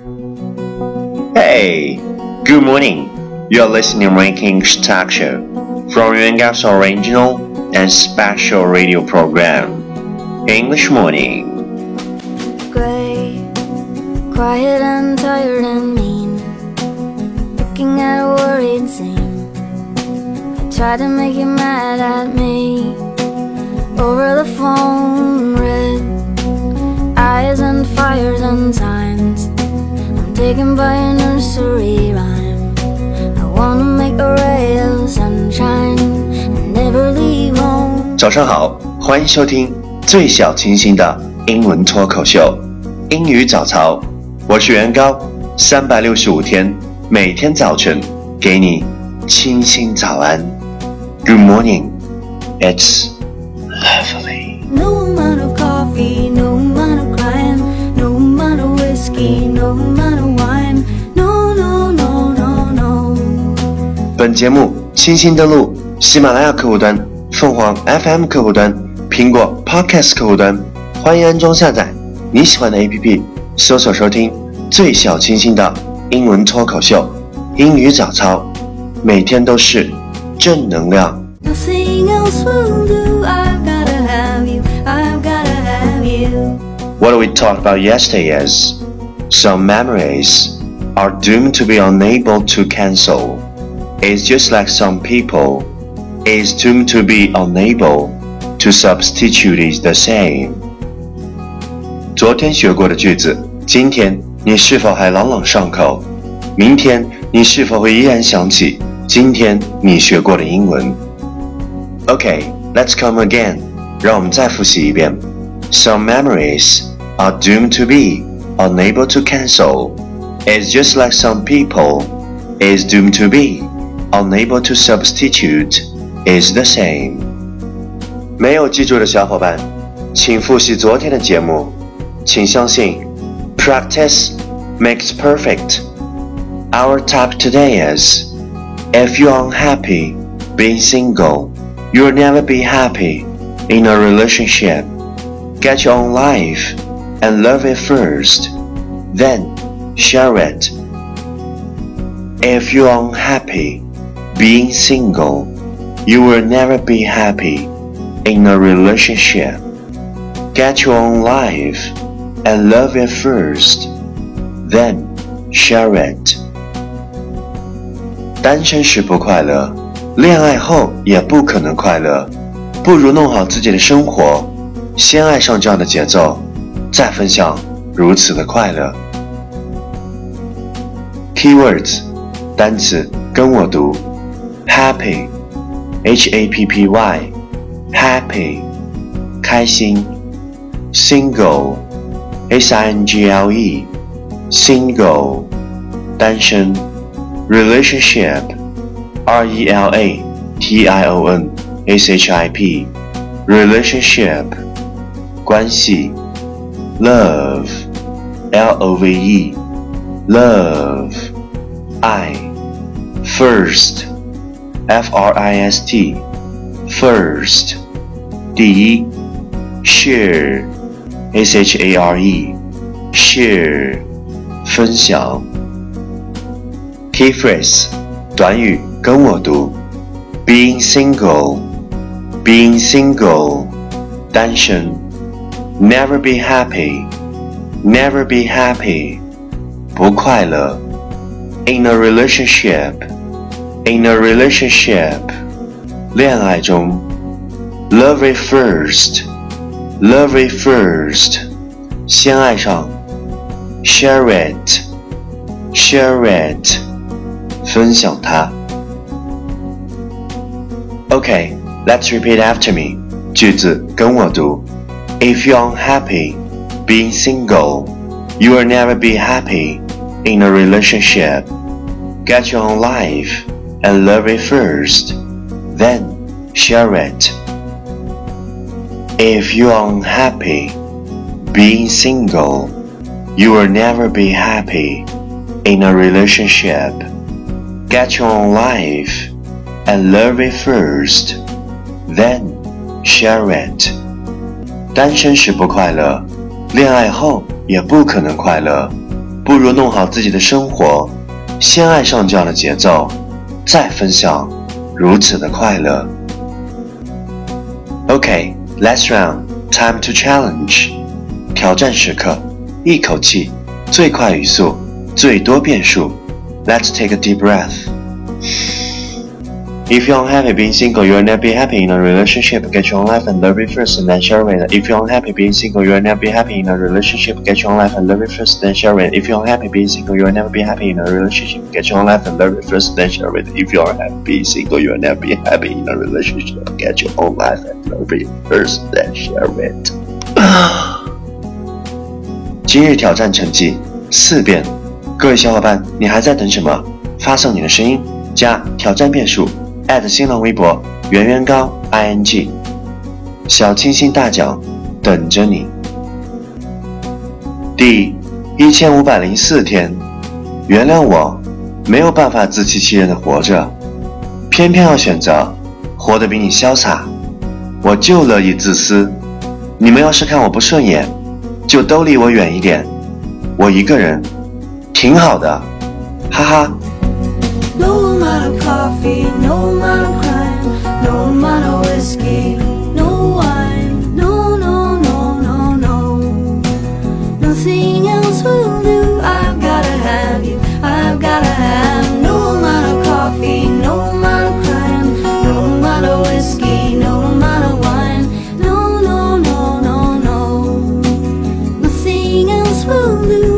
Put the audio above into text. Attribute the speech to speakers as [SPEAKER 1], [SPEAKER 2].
[SPEAKER 1] Hey, good morning. You're listening to Ranking Talk Show from Yuangao's original and special radio program, English Morning.
[SPEAKER 2] Gray, quiet and tired and mean. Looking at a worried scene. Tried to make you mad at me over the phone. Red eyes and fires and signs. I'm taken by a nursery rhyme. I wanna make a ray of sunshine and never leave home.
[SPEAKER 1] 早上好，欢迎收听最小清新的英文脱口秀——英语早操。我是袁高，三百六十五天，每天早晨给你清新早安。Good morning, it's lovely.
[SPEAKER 2] No amount of coffee, no amount of crying, no amount of whiskey, no amount of
[SPEAKER 1] 本节目清新登录喜马拉雅客户端、凤凰 FM 客户端、苹果 Podcast 客户端，欢迎安装下载你喜欢的 APP，搜索收听最小清新的英文脱口秀、英语早操，每天都是正能量。What we talked about yesterday is some memories are doomed to be unable to cancel. It's just like some people is doomed to be unable to substitute is the same. 昨天学过的句子，今天你是否还朗朗上口？明天你是否会依然想起今天你学过的英文？Okay, let's come again. 让我们再复习一遍。Some memories are doomed to be unable to cancel. It's just like some people is doomed to be unable to substitute is the same. 没有记住的小伙伴，请复习昨天的节目。请相信，practice makes perfect. Our topic today is if you're unhappy being single, you'll never be happy in a relationship. Get your own life and love it first, then share it. If you're unhappy being single, you will never be happy in a relationship. Get your own life and love it first, then share it. 单身时不快乐，恋爱后也不可能快乐，不如弄好自己的生活，先爱上这样的节奏，再分享如此的快乐。Keywords 单词跟我读 ，happy，h a p p y，happy，开心，single，s i n g l e，single，单身，relationship。R E L A T I O N S H I P relationship 关系 love L O V E love 爱 first F R I S T first 第一 share S H A R E share 分享 key phrase 短语跟我读：being single，being single，单身；never be happy，never be happy，不快乐；in a relationship，in a relationship，恋爱中；love it first，love it first，先爱上；share it，share it，分享它。Okay, let's repeat after me. 句子跟我读。If you're unhappy being single, you will never be happy in a relationship. Get your own life and love it first, then share it. If you're unhappy being single, you will never be happy in a relationship. Get your own life and love it first, then share it. 单身时不快乐，恋爱后也不可能快乐， 不如弄好自己的生活，先爱上这样的节奏， 再分享如此的快乐。Okay, let's round. Time to challenge. 挑战时刻，一口气，最快语速，最多变数。Let's take a deep breath. If you're unhappy being single, you'll never be happy in a relationship. Get your own life and love it first, and then share it. If you're unhappy being single, you'll never be happy in a relationship. Get your own life and love it first, then share it. If you're unhappy being single, you'll never be happy in a relationship. Get your own life and love it first, then share it. If you're unhappy being single, you'll never be happy in a relationship. Get your own life and love it first, then share it. 今日挑战成绩四遍，各位小伙伴，你还在等什么？发送你的声音加挑战变数。 新浪微博圆圆高 i n g 小清新大奖等着你。第一千五百零四天，原谅我没有办法自欺欺人的活着，偏偏要选择活得比你潇洒，我就乐意自私。你们要是看我不顺眼，就都离我远一点，我一个人挺好的，哈哈。
[SPEAKER 2] Amount of coffee, no amount of crime, no amount of whiskey, no wine, no, no, no, no, no. Nothing else will do. I've gotta have you, I've gotta have no amount of coffee, no amount of crime, no amount of whiskey, no amount of wine, no, no, no, no, no. Nothing else will do.